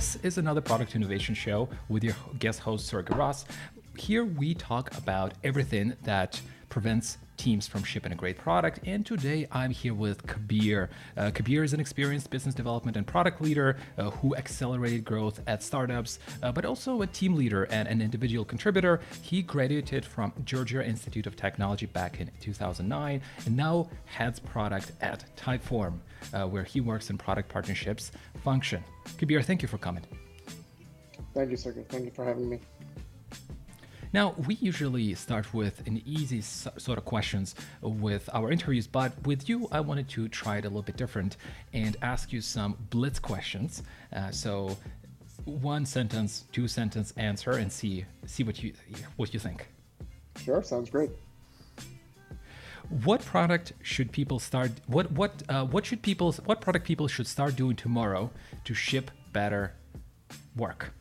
This is another product innovation show with your guest host, Sergey Ross. Here we talk about everything that prevents teams from shipping a great product. And today I'm here with Kabir. Uh, Kabir is an experienced business development and product leader uh, who accelerated growth at startups, uh, but also a team leader and an individual contributor. He graduated from Georgia Institute of Technology back in 2009 and now heads product at Typeform, uh, where he works in product partnerships function. Kabir, thank you for coming. Thank you, Sergey. Thank you for having me. Now, we usually start with an easy sort of questions with our interviews, but with you, I wanted to try it a little bit different and ask you some blitz questions. Uh, so, one sentence, two sentence answer, and see see what you what you think. Sure, sounds great. What product should people start? What what uh, what should people? What product people should start doing tomorrow to ship better work?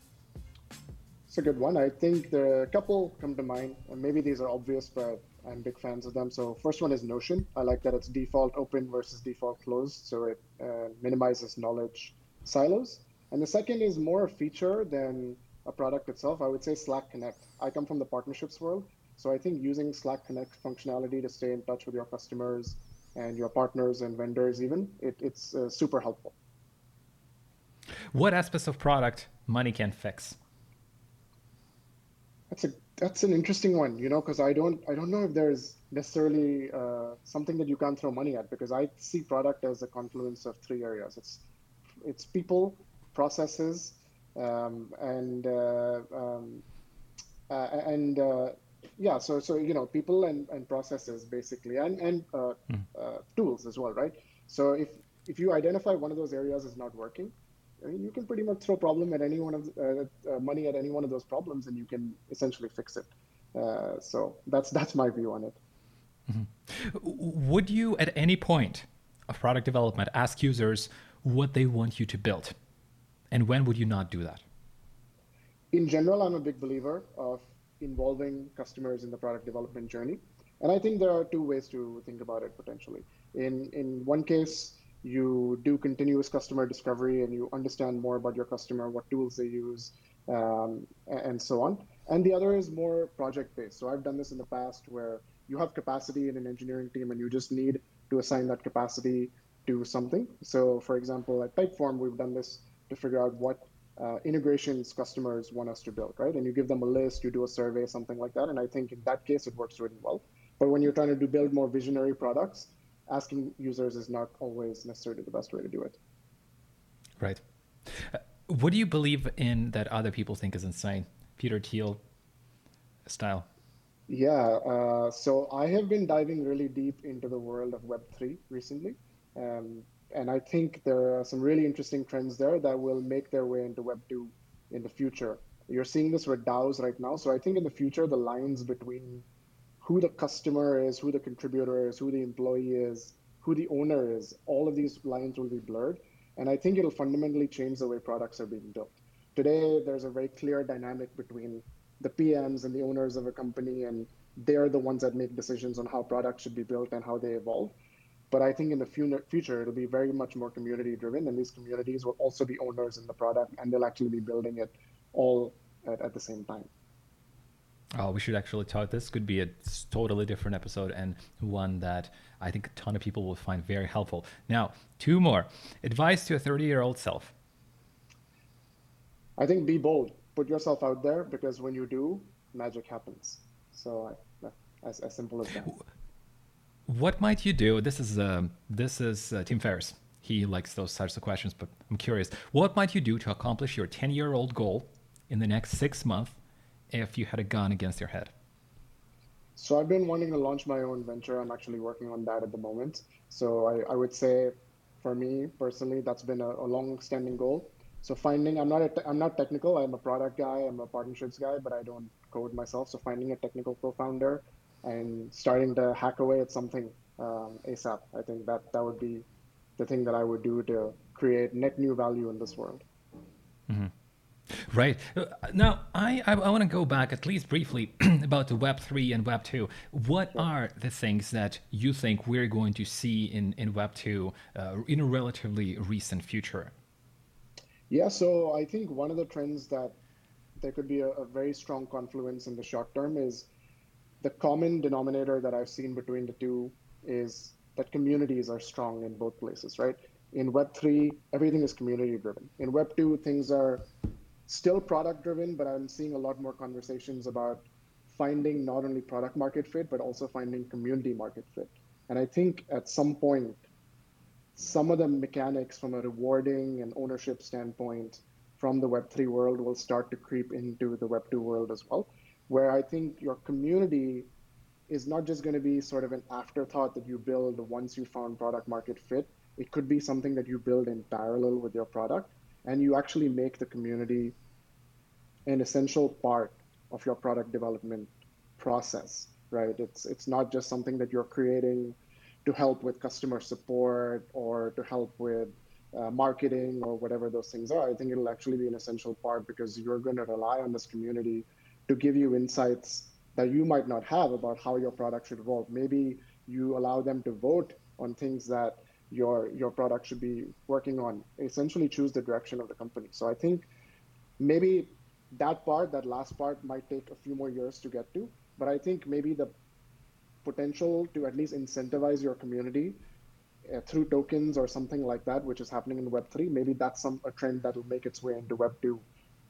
It's a good one. I think there are a couple come to mind, and maybe these are obvious, but I'm big fans of them. So first one is Notion. I like that it's default open versus default closed, so it uh, minimizes knowledge silos. And the second is more a feature than a product itself. I would say Slack Connect. I come from the partnerships world, so I think using Slack Connect functionality to stay in touch with your customers and your partners and vendors, even it, it's uh, super helpful. What aspects of product money can fix? That's a that's an interesting one, you know, because I don't I don't know if there's necessarily uh, something that you can't throw money at because I see product as a confluence of three areas. It's it's people, processes, um, and uh, um, uh, and uh, yeah, so so you know people and, and processes basically, and and mm. tools as well, right? So if if you identify one of those areas is not working, I mean, you can pretty much throw problem at any one of uh, uh, money at any one of those problems, and you can essentially fix it. Uh, so that's that's my view on it. Mm-hmm. Would you, at any point of product development, ask users what they want you to build, and when would you not do that? In general, I'm a big believer of involving customers in the product development journey, and I think there are two ways to think about it potentially. In in one case you do continuous customer discovery and you understand more about your customer, what tools they use, um, and so on. And the other is more project based. So I've done this in the past where you have capacity in an engineering team and you just need to assign that capacity to something. So, for example, at Typeform, we've done this to figure out what uh, integrations customers want us to build, right? And you give them a list, you do a survey, something like that. And I think in that case, it works really well. But when you're trying to do build more visionary products, asking users is not always necessarily the best way to do it. Right. Uh, what do you believe in that other people think is insane? Peter Thiel style. Yeah. Uh, so I have been diving really deep into the world of Web3 recently. Um, and I think there are some really interesting trends there that will make their way into Web2 in the future. You're seeing this with DAOs right now. So I think in the future, the lines between who the customer is, who the contributor is, who the employee is, who the owner is, all of these lines will be blurred. And I think it'll fundamentally change the way products are being built. Today, there's a very clear dynamic between the PMs and the owners of a company, and they're the ones that make decisions on how products should be built and how they evolve. But I think in the future, it'll be very much more community driven, and these communities will also be owners in the product, and they'll actually be building it all at, at the same time. Oh, we should actually talk. This could be a totally different episode and one that I think a ton of people will find very helpful. Now, two more advice to a 30 year old self. I think be bold. Put yourself out there because when you do, magic happens. So, as, as simple as that. What might you do? This is uh, this is uh, Tim Ferriss. He likes those types of questions, but I'm curious. What might you do to accomplish your 10 year old goal in the next six months if you had a gun against your head? So I've been wanting to launch my own venture. I'm actually working on that at the moment. So I, I would say, for me personally, that's been a, a long-standing goal. So finding, I'm not a, I'm not technical. I'm a product guy. I'm a partnerships guy, but I don't code myself. So finding a technical co-founder and starting to hack away at something um, ASAP. I think that that would be the thing that I would do to create net new value in this world. Mm-hmm. Right. Now, I, I, I want to go back at least briefly about the Web 3 and Web 2. What are the things that you think we're going to see in, in Web 2 uh, in a relatively recent future? Yeah, so I think one of the trends that there could be a, a very strong confluence in the short term is the common denominator that I've seen between the two is that communities are strong in both places, right? In Web3, everything is community driven. In Web2, things are still product driven, but I'm seeing a lot more conversations about finding not only product market fit, but also finding community market fit. And I think at some point, some of the mechanics from a rewarding and ownership standpoint from the Web3 world will start to creep into the Web2 world as well, where I think your community is not just going to be sort of an afterthought that you build once you found product market fit. It could be something that you build in parallel with your product, and you actually make the community an essential part of your product development process, right? It's it's not just something that you're creating to help with customer support or to help with uh, marketing or whatever those things are. I think it'll actually be an essential part because you're going to rely on this community to give you insights that you might not have about how your product should evolve. Maybe you allow them to vote on things that your your product should be working on. Essentially, choose the direction of the company. So I think maybe that part, that last part, might take a few more years to get to. But I think maybe the potential to at least incentivize your community uh, through tokens or something like that, which is happening in Web3, maybe that's some a trend that will make its way into Web2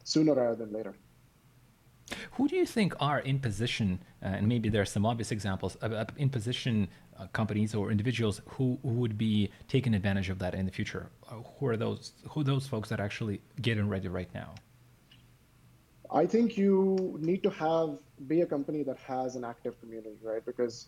sooner rather than later. Who do you think are in position, uh, and maybe there are some obvious examples, of, in position uh, companies or individuals who, who, would be taking advantage of that in the future? Uh, who are those? Who are those folks that are actually getting ready right now? I think you need to have be a company that has an active community, right? Because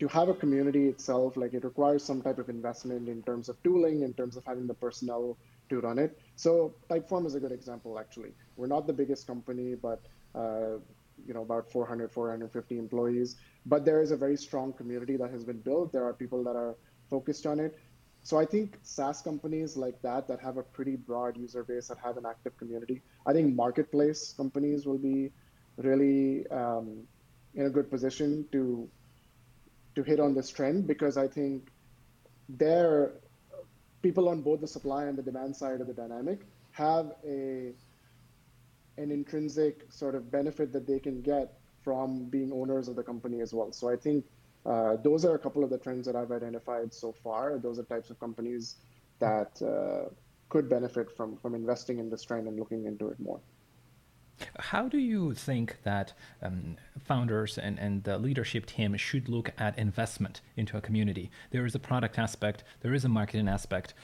to have a community itself, like it requires some type of investment in terms of tooling, in terms of having the personnel to run it. So Typeform is a good example, actually. We're not the biggest company, but you know about 400, 450 employees. But there is a very strong community that has been built. There are people that are focused on it. So I think SaaS companies like that that have a pretty broad user base that have an active community. I think marketplace companies will be really um, in a good position to to hit on this trend because I think there people on both the supply and the demand side of the dynamic have a an intrinsic sort of benefit that they can get from being owners of the company as well. So I think uh, those are a couple of the trends that I've identified so far. Those are types of companies that uh, could benefit from from investing in this trend and looking into it more. How do you think that um, founders and, and the leadership team should look at investment into a community? There is a product aspect, there is a marketing aspect,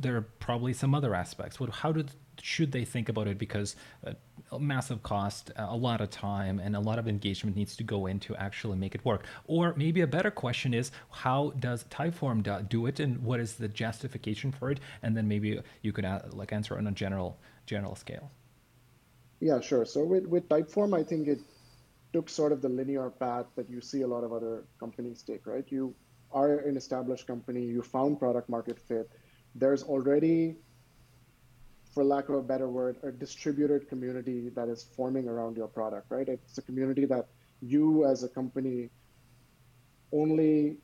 there are probably some other aspects. What, How did should they think about it? Because uh, massive cost, a lot of time, and a lot of engagement needs to go in to actually make it work. Or maybe a better question is, how does Typeform do it, and what is the justification for it? And then maybe you could uh, like answer on a general general scale. Yeah, sure. So with with Typeform, I think it took sort of the linear path that you see a lot of other companies take. Right? You are an established company. You found product market fit there's already, for lack of a better word, a distributed community that is forming around your product, right? It's a community that you as a company only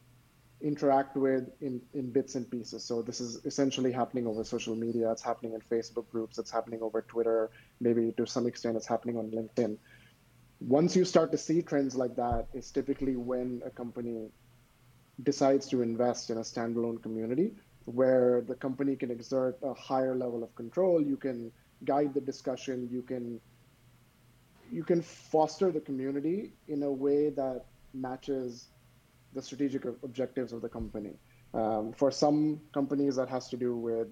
interact with in, in bits and pieces. So this is essentially happening over social media. It's happening in Facebook groups. It's happening over Twitter. Maybe to some extent, it's happening on LinkedIn. Once you start to see trends like that, is typically when a company decides to invest in a standalone community where the company can exert a higher level of control. You can guide the discussion. You can you can foster the community in a way that matches the strategic objectives of the company. Um, for some companies, that has to do with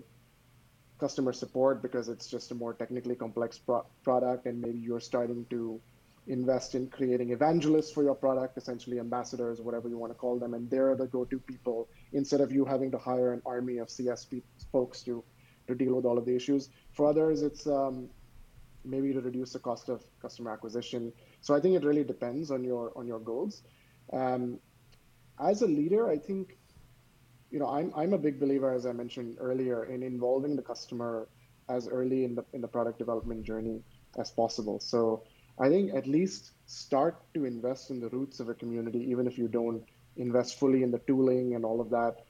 customer support because it's just a more technically complex pro- product, and maybe you're starting to invest in creating evangelists for your product, essentially ambassadors, whatever you want to call them, and they're the go-to people instead of you having to hire an army of CSP folks to to deal with all of the issues. For others, it's um, maybe to reduce the cost of customer acquisition. So I think it really depends on your on your goals. Um, as a leader, I think you know I'm I'm a big believer, as I mentioned earlier, in involving the customer as early in the in the product development journey as possible. So I think at least start to invest in the roots of a community, even if you don't invest fully in the tooling and all of that.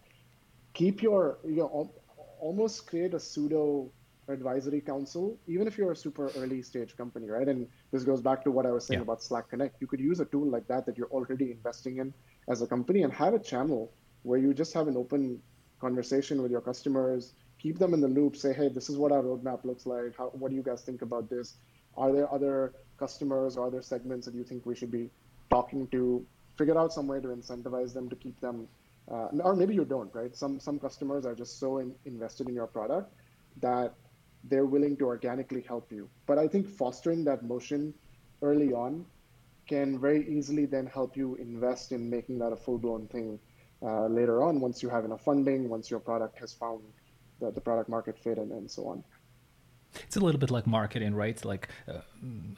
Keep your, you know, almost create a pseudo advisory council, even if you're a super early stage company, right? And this goes back to what I was saying yeah. about Slack Connect. You could use a tool like that that you're already investing in as a company and have a channel where you just have an open conversation with your customers, keep them in the loop, say, hey, this is what our roadmap looks like. How, what do you guys think about this? Are there other customers or other segments that you think we should be talking to? Figure out some way to incentivize them to keep them, uh, or maybe you don't, right? Some some customers are just so in, invested in your product that they're willing to organically help you. But I think fostering that motion early on can very easily then help you invest in making that a full blown thing uh, later on once you have enough funding, once your product has found the, the product market fit, and, and so on. It's a little bit like marketing, right? Like uh,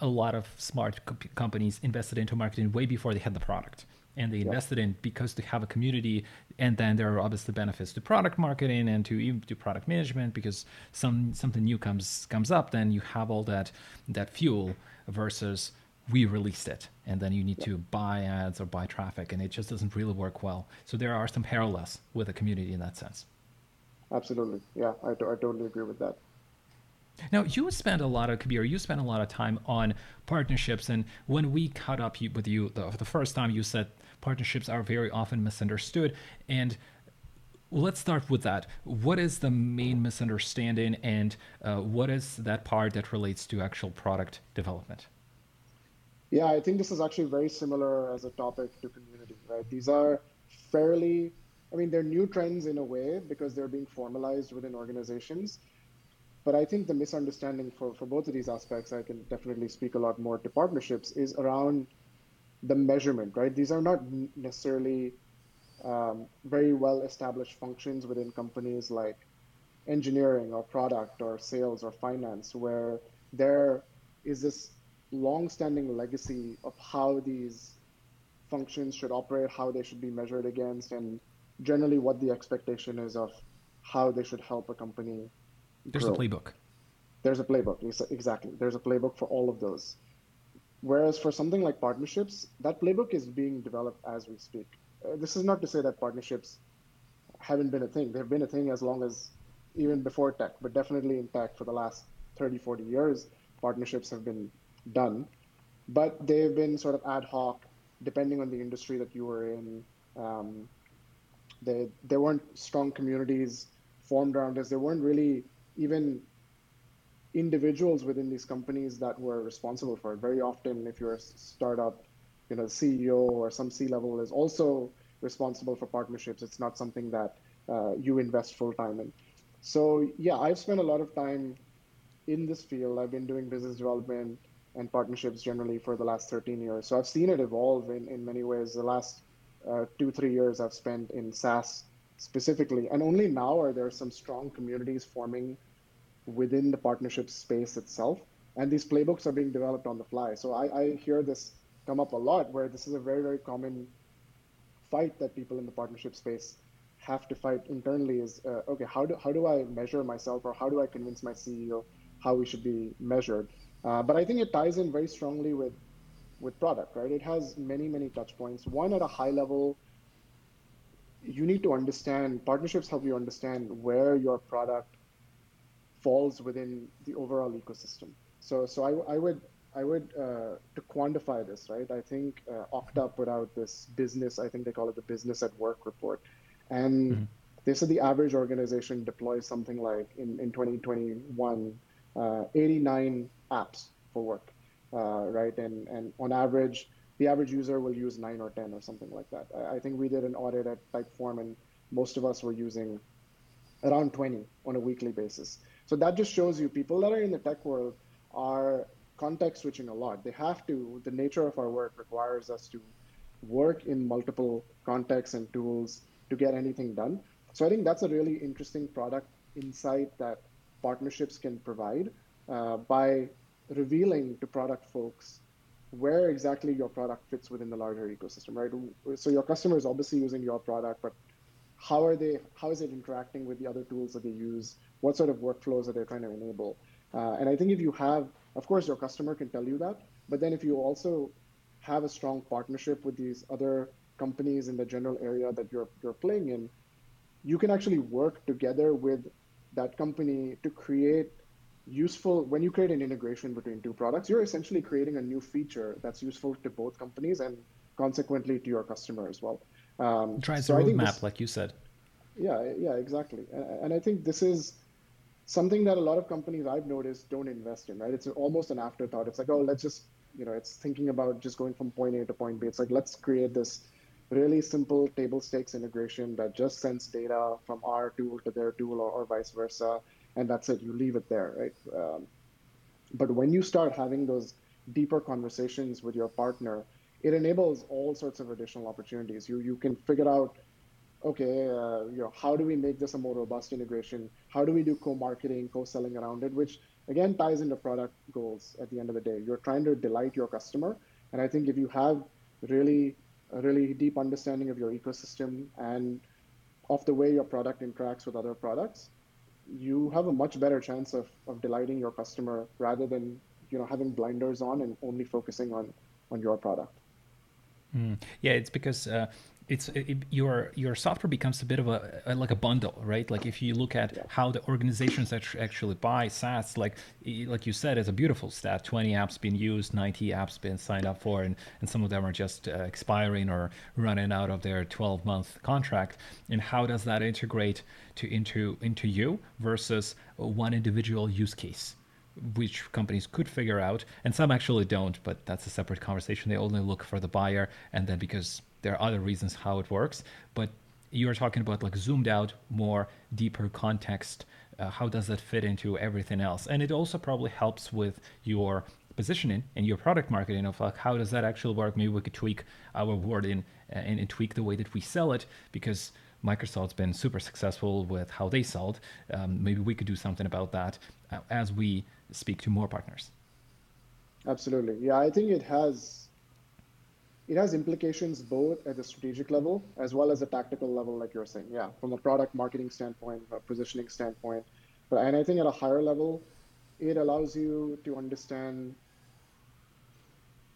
a lot of smart co- companies invested into marketing way before they had the product. And they invested in because they have a community and then there are obviously benefits to product marketing and to even to product management because some something new comes comes up then you have all that that fuel versus we released it and then you need to buy ads or buy traffic and it just doesn't really work well. So there are some parallels with a community in that sense. Absolutely. Yeah I, I totally agree with that now, you spend a lot of, Kabir, you spend a lot of time on partnerships. And when we caught up with you the, the first time, you said partnerships are very often misunderstood. And let's start with that. What is the main misunderstanding, and uh, what is that part that relates to actual product development? Yeah, I think this is actually very similar as a topic to community, right? These are fairly, I mean, they're new trends in a way because they're being formalized within organizations but I think the misunderstanding for, for both of these aspects, I can definitely speak a lot more to partnerships, is around the measurement, right? These are not necessarily um, very well established functions within companies like engineering or product or sales or finance, where there is this long-standing legacy of how these functions should operate, how they should be measured against, and generally what the expectation is of how they should help a company there's grow. a playbook. There's a playbook. Exactly. There's a playbook for all of those. Whereas for something like partnerships, that playbook is being developed as we speak. Uh, this is not to say that partnerships haven't been a thing. They've been a thing as long as even before tech, but definitely in tech for the last 30, 40 years, partnerships have been done. But they've been sort of ad hoc, depending on the industry that you were in. Um, they, there weren't strong communities formed around this. They weren't really even individuals within these companies that were responsible for it. Very often, if you're a startup, you know, CEO or some C-level is also responsible for partnerships. It's not something that uh, you invest full time in. So yeah, I've spent a lot of time in this field. I've been doing business development and partnerships generally for the last 13 years. So I've seen it evolve in, in many ways. The last uh, two, three years I've spent in SaaS specifically. And only now are there some strong communities forming within the partnership space itself. And these playbooks are being developed on the fly. So I, I hear this come up a lot where this is a very, very common fight that people in the partnership space have to fight internally is uh, okay how do, how do i measure myself or how do i convince my ceo how we should be measured uh, but i think it ties in very strongly with with product right it has many many touch points one at a high level you need to understand partnerships help you understand where your product falls within the overall ecosystem. So, so I, I would I would uh, to quantify this, right? I think uh, Okta put out this business. I think they call it the business at work report, and mm-hmm. they said the average organization deploys something like in in 2021, uh, 89 apps for work, uh, right? And and on average, the average user will use nine or 10 or something like that. I, I think we did an audit at Typeform and most of us were using around 20 on a weekly basis. So that just shows you people that are in the tech world are context switching a lot. They have to, the nature of our work requires us to work in multiple contexts and tools to get anything done. So I think that's a really interesting product insight that partnerships can provide uh, by revealing to product folks where exactly your product fits within the larger ecosystem, right? So your customer is obviously using your product, but how are they? How is it interacting with the other tools that they use? What sort of workflows are they trying to enable? Uh, and I think if you have, of course, your customer can tell you that, but then if you also have a strong partnership with these other companies in the general area that you're you're playing in, you can actually work together with that company to create useful when you create an integration between two products you're essentially creating a new feature that's useful to both companies and consequently to your customer as well. Um, drives so the roadmap this, like you said. Yeah yeah exactly. And i think this is something that a lot of companies i've noticed don't invest in right? It's almost an afterthought. It's like oh let's just you know it's thinking about just going from point a to point b. It's like let's create this really simple table stakes integration that just sends data from our tool to their tool or, or vice versa and that's it. You leave it there, right? Um, but when you start having those deeper conversations with your partner, it enables all sorts of additional opportunities. You you can figure out, okay, uh, you know, how do we make this a more robust integration? How do we do co-marketing, co-selling around it? Which again ties into product goals. At the end of the day, you're trying to delight your customer, and I think if you have really a really deep understanding of your ecosystem and of the way your product interacts with other products, you have a much better chance of, of delighting your customer rather than you know having blinders on and only focusing on on your product. Mm. Yeah, it's because uh, it's it, your your software becomes a bit of a, a, like a bundle, right? Like if you look at yeah. how the organizations actually buy SaaS, like like you said, it's a beautiful stat: twenty apps being used, ninety apps being signed up for, and and some of them are just uh, expiring or running out of their twelve month contract. And how does that integrate to into into you versus one individual use case? which companies could figure out and some actually don't but that's a separate conversation they only look for the buyer and then because there are other reasons how it works but you're talking about like zoomed out more deeper context uh, how does that fit into everything else and it also probably helps with your positioning and your product marketing of like how does that actually work maybe we could tweak our wording uh, and, and tweak the way that we sell it because Microsoft's been super successful with how they sold. Um, maybe we could do something about that uh, as we speak to more partners. Absolutely. Yeah, I think it has it has implications both at the strategic level as well as a tactical level, like you're saying. Yeah, from a product marketing standpoint, a positioning standpoint. But and I think at a higher level, it allows you to understand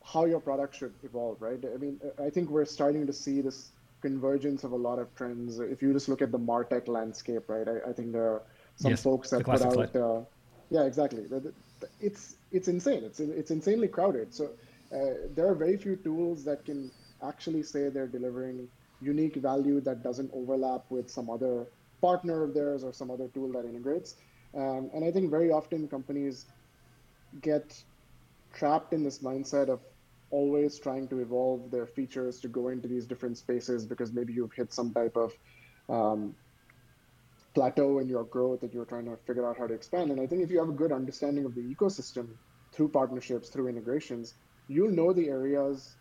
how your product should evolve, right? I mean, I think we're starting to see this convergence of a lot of trends. If you just look at the Martech landscape, right? I, I think there are some yes, folks that put out. Uh, yeah, exactly. It's it's insane. It's it's insanely crowded. So uh, there are very few tools that can actually say they're delivering unique value that doesn't overlap with some other partner of theirs or some other tool that integrates. Um, and I think very often companies get trapped in this mindset of always trying to evolve their features to go into these different spaces because maybe you've hit some type of um, plateau in your growth that you're trying to figure out how to expand. And I think if you have a good understanding of the ecosystem through partnerships, through integrations, you'll know the areas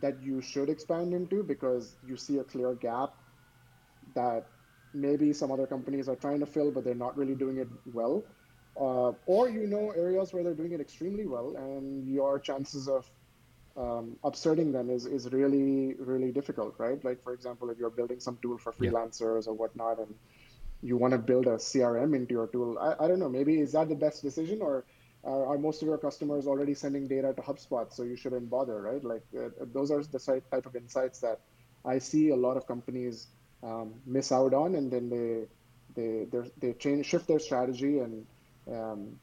that you should expand into because you see a clear gap that maybe some other companies are trying to fill, but they're not really doing it well. Uh, or you know areas where they're doing it extremely well, and your chances of um, upserting them is, is really, really difficult, right? Like, for example, if you're building some tool for freelancers yeah. or whatnot, and you want to build a CRM into your tool. I, I don't know, maybe is that the best decision or are, are most of your customers already sending data to HubSpot, so you shouldn't bother, right? Like uh, those are the type of insights that I see a lot of companies um, miss out on, and then they they they change shift their strategy, and um,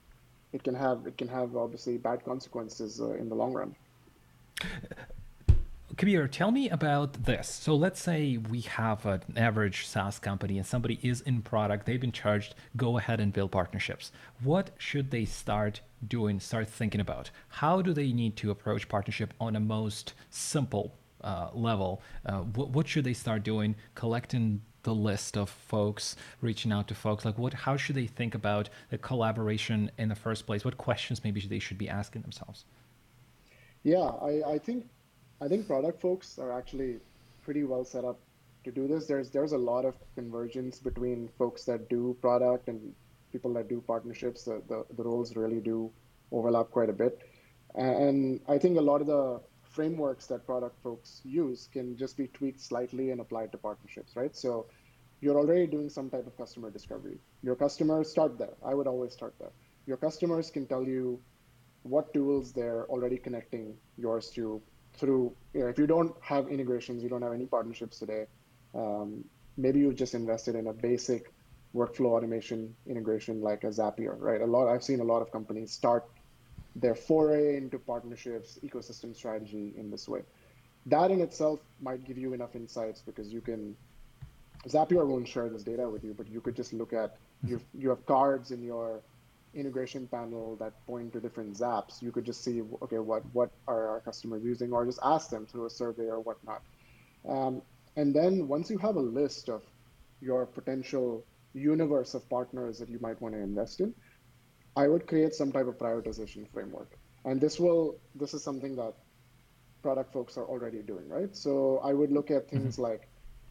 it can have it can have obviously bad consequences uh, in the long run. Kabir, tell me about this. So let's say we have an average SaaS company and somebody is in product, they've been charged, go ahead and build partnerships. What should they start doing, start thinking about? How do they need to approach partnership on a most simple uh, level? Uh, what, what should they start doing? Collecting the list of folks, reaching out to folks. Like, what? How should they think about the collaboration in the first place? What questions maybe they should be asking themselves? Yeah, I, I think I think product folks are actually pretty well set up to do this. There's there's a lot of convergence between folks that do product and people that do partnerships. The, the, the roles really do overlap quite a bit. And I think a lot of the frameworks that product folks use can just be tweaked slightly and applied to partnerships, right? So you're already doing some type of customer discovery. Your customers start there. I would always start there. Your customers can tell you what tools they're already connecting yours to through, you know, if you don't have integrations, you don't have any partnerships today, um, maybe you've just invested in a basic workflow automation integration like a Zapier, right? A lot I've seen a lot of companies start their foray into partnerships, ecosystem strategy in this way. That in itself might give you enough insights because you can Zapier won't share this data with you, but you could just look at you you have cards in your integration panel that point to different zaps. You could just see okay what what are our customers using, or just ask them through a survey or whatnot. Um, and then once you have a list of your potential universe of partners that you might want to invest in, I would create some type of prioritization framework. And this will this is something that product folks are already doing, right? So I would look at things mm-hmm. like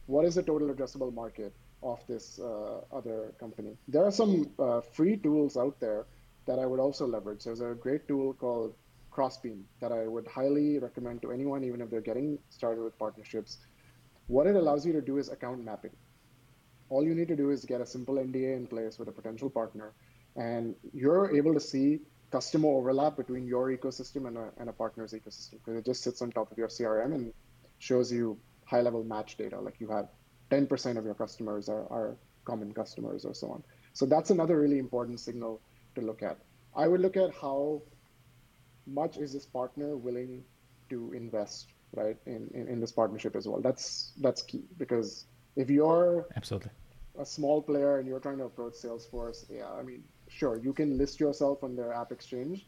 what is the total addressable market of this uh, other company? There are some uh, free tools out there that I would also leverage. There's a great tool called Crossbeam that I would highly recommend to anyone, even if they're getting started with partnerships. What it allows you to do is account mapping. All you need to do is get a simple NDA in place with a potential partner, and you're able to see customer overlap between your ecosystem and a, and a partner's ecosystem because it just sits on top of your CRM and shows you high level match data. Like you have 10% of your customers are, are common customers or so on. So that's another really important signal to look at. I would look at how much is this partner willing to invest right in, in, in this partnership as well. That's that's key because if you're absolutely a small player and you're trying to approach Salesforce, yeah, I mean, sure, you can list yourself on their app exchange,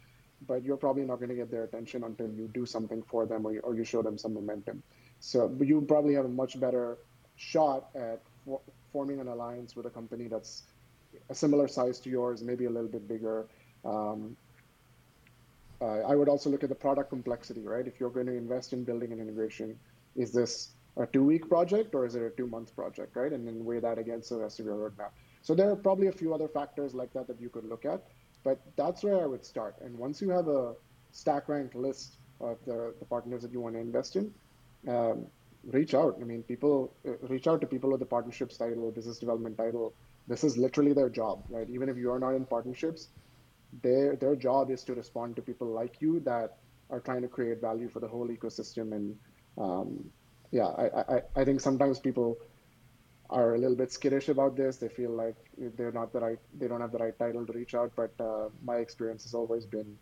but you're probably not going to get their attention until you do something for them or you, or you show them some momentum. So you probably have a much better shot at for, forming an alliance with a company that's a similar size to yours, maybe a little bit bigger. Um, uh, I would also look at the product complexity, right? If you're going to invest in building an integration, is this a two-week project or is it a two-month project, right? And then weigh that against the rest of your roadmap. So there are probably a few other factors like that that you could look at, but that's where I would start. And once you have a stack rank list of the, the partners that you want to invest in, um, reach out. I mean, people uh, reach out to people with the partnerships title, business development title. This is literally their job, right? Even if you are not in partnerships, their their job is to respond to people like you that are trying to create value for the whole ecosystem. And um, yeah, I, I I think sometimes people are a little bit skittish about this. They feel like they're not the right, they don't have the right title to reach out. But uh, my experience has always been,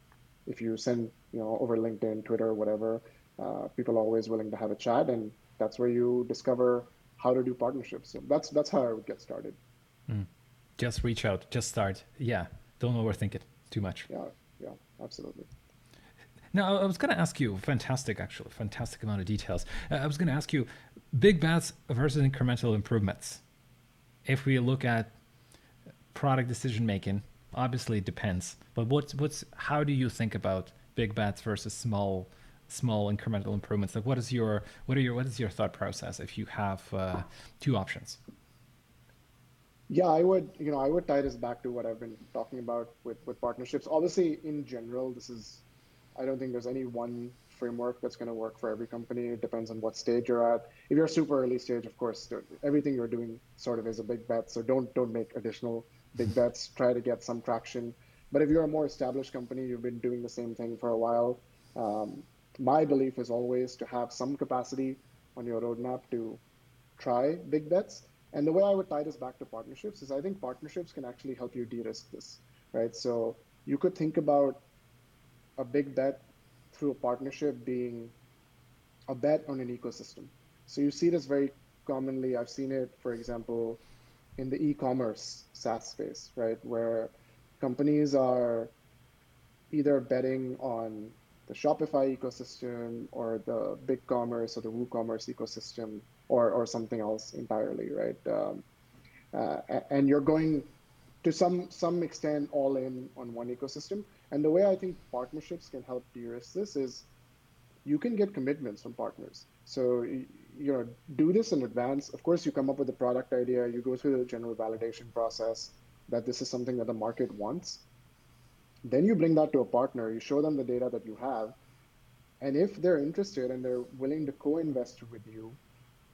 if you send, you know, over LinkedIn, Twitter, whatever, uh, people are always willing to have a chat, and that's where you discover how to do partnerships. So that's that's how I would get started. Mm. Just reach out, just start. Yeah, don't overthink it too much. Yeah, yeah, absolutely. Now, I was going to ask you, fantastic, actually, fantastic amount of details. Uh, I was going to ask you, big bets versus incremental improvements. If we look at product decision making, obviously it depends. But what's what's how do you think about big bets versus small small incremental improvements. Like what is your what are your what is your thought process if you have uh, two options? Yeah i would you know i would tie this back to what i've been talking about with with partnerships. Obviously in general this is i don't think there's any one framework that's going to work for every company. It depends on what stage you're at. If you're super early stage of course everything you're doing sort of is a big bet so don't don't make additional big bets. Try to get some traction. But if you're a more established company you've been doing the same thing for a while um, my belief is always to have some capacity on your roadmap to try big bets. And the way I would tie this back to partnerships is I think partnerships can actually help you de-risk this, right? So you could think about a big bet through a partnership being a bet on an ecosystem. So you see this very commonly. I've seen it, for example, in the e-commerce SaaS space, right, where companies are either betting on the Shopify ecosystem or the BigCommerce or the WooCommerce ecosystem or, or something else entirely, right? Um, uh, and you're going to some some extent all in on one ecosystem. And the way I think partnerships can help de-risk this is you can get commitments from partners. So you know, do this in advance. Of course, you come up with a product idea, you go through the general validation process that this is something that the market wants then you bring that to a partner, you show them the data that you have. And if they're interested and they're willing to co invest with you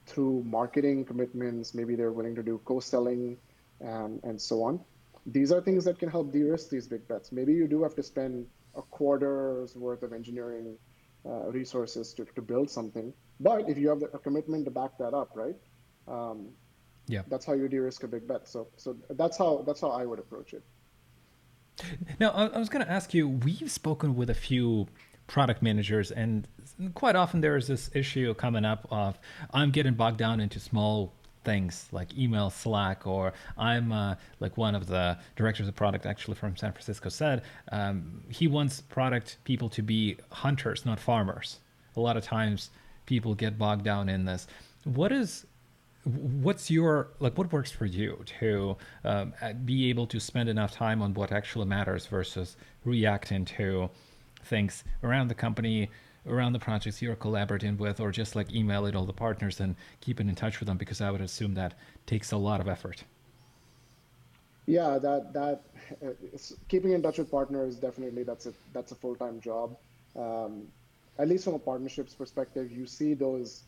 through marketing commitments, maybe they're willing to do co selling um, and so on, these are things that can help de risk these big bets. Maybe you do have to spend a quarter's worth of engineering uh, resources to, to build something. But if you have a commitment to back that up, right? Um, Yeah. That's how you de-risk a big bet. So so that's how that's how I would approach it. Now, I was going to ask you. We've spoken with a few product managers, and quite often there is this issue coming up of I'm getting bogged down into small things like email, Slack, or I'm uh, like one of the directors of product actually from San Francisco said um, he wants product people to be hunters, not farmers. A lot of times people get bogged down in this. What is what's your like what works for you to um, be able to spend enough time on what actually matters versus reacting to things around the company around the projects you're collaborating with or just like emailing all the partners and keeping in touch with them? Because i would assume that takes a lot of effort. Yeah that that uh, keeping in touch with partners definitely that's a that's a full-time job. Um, at least from a partnerships perspective you see those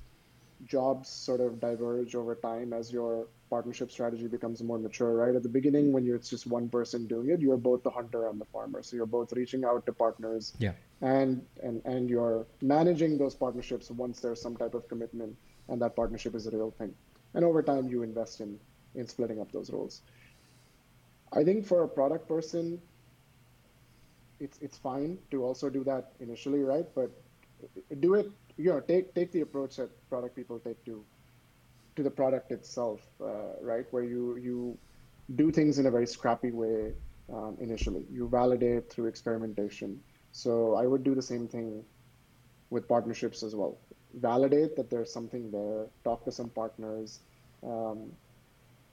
jobs sort of diverge over time as your partnership strategy becomes more mature, right? At the beginning, when you're, it's just one person doing it, you're both the hunter and the farmer. So you're both reaching out to partners, yeah, and and and you're managing those partnerships once there's some type of commitment and that partnership is a real thing. And over time, you invest in in splitting up those roles. I think for a product person, it's it's fine to also do that initially, right? But do it you know take take the approach that product people take to to the product itself, uh, right? Where you you do things in a very scrappy way um, initially. You validate through experimentation. So I would do the same thing with partnerships as well. Validate that there's something there. Talk to some partners. Um,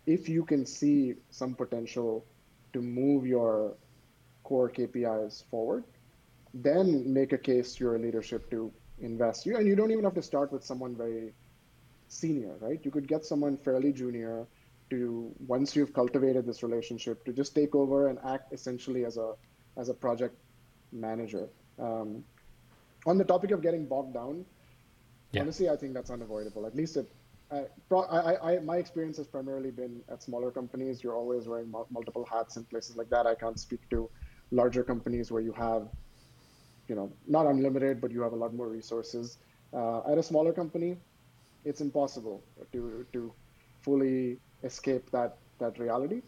if you can see some potential to move your core KPIs forward, then make a case to your leadership to invest you and you don't even have to start with someone very senior right you could get someone fairly junior to once you've cultivated this relationship to just take over and act essentially as a as a project manager um, on the topic of getting bogged down yeah. honestly i think that's unavoidable at least it I, I, I, my experience has primarily been at smaller companies. You're always wearing multiple hats in places like that. I can't speak to larger companies where you have you know not unlimited, but you have a lot more resources. Uh, at a smaller company, it's impossible to to fully escape that that reality.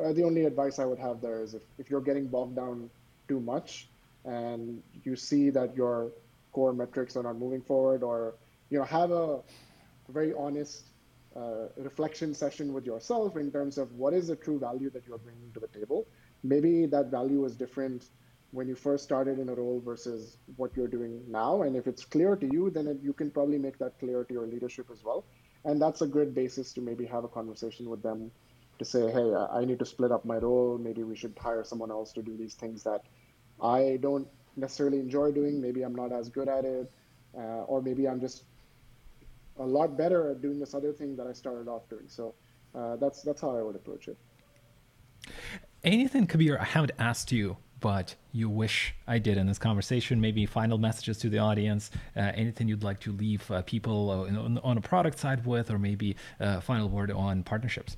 Uh, the only advice I would have there is if, if you're getting bogged down too much and you see that your core metrics are not moving forward or you know have a very honest uh, reflection session with yourself in terms of what is the true value that you're bringing to the table maybe that value is different when you first started in a role versus what you're doing now. And if it's clear to you, then it, you can probably make that clear to your leadership as well. And that's a good basis to maybe have a conversation with them to say, hey, I need to split up my role. Maybe we should hire someone else to do these things that I don't necessarily enjoy doing. Maybe I'm not as good at it. Uh, or maybe I'm just a lot better at doing this other thing that I started off doing. So uh, that's that's how I would approach it. Anything, Kabir, I haven't asked you but you wish I did in this conversation? Maybe final messages to the audience, uh, anything you'd like to leave uh, people uh, on, on, a product side with, or maybe a uh, final word on partnerships?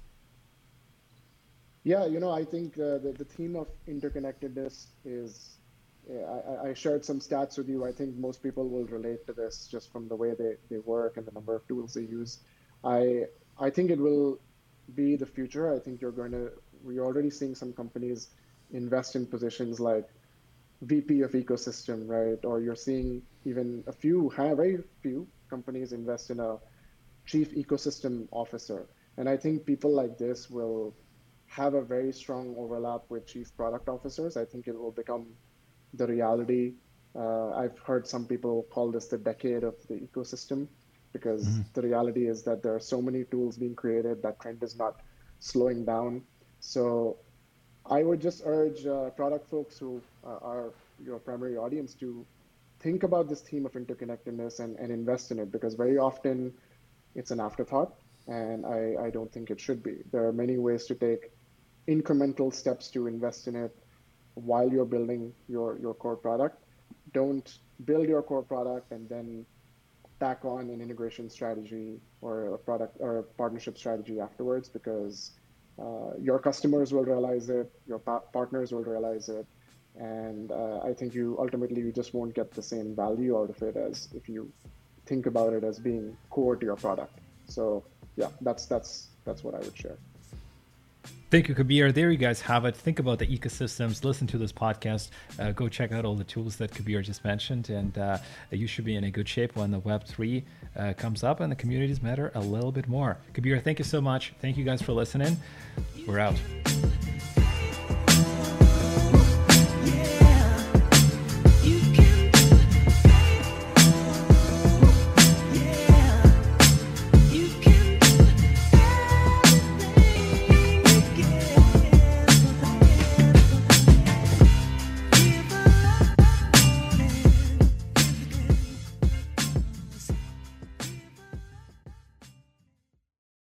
Yeah, you know, I think uh, the, the theme of interconnectedness is. I, I shared some stats with you. I think most people will relate to this just from the way they, they work and the number of tools they use. I I think it will be the future. I think you're going to. We're already seeing some companies invest in positions like VP of ecosystem, right? Or you're seeing even a few, very few companies invest in a chief ecosystem officer. And I think people like this will have a very strong overlap with chief product officers. I think it will become the reality. Uh, I've heard some people call this the decade of the ecosystem because mm-hmm. the reality is that there are so many tools being created that trend is not slowing down. So I would just urge uh, product folks who uh, are your primary audience to think about this theme of interconnectedness and, and invest in it because very often it's an afterthought and I, I don't think it should be. There are many ways to take incremental steps to invest in it while you're building your, your core product. Don't build your core product and then tack on an integration strategy or a product or a partnership strategy afterwards because uh, your customers will realize it, your pa- partners will realize it, and uh, I think you ultimately you just won't get the same value out of it as if you think about it as being core to your product. So yeah, that's that's that's what I would share. Thank you, Kabir. There you guys have it. Think about the ecosystems. Listen to this podcast. Uh, go check out all the tools that Kabir just mentioned, and uh, you should be in a good shape when the Web three uh, comes up and the communities matter a little bit more. Kabir, thank you so much. Thank you guys for listening. We're out.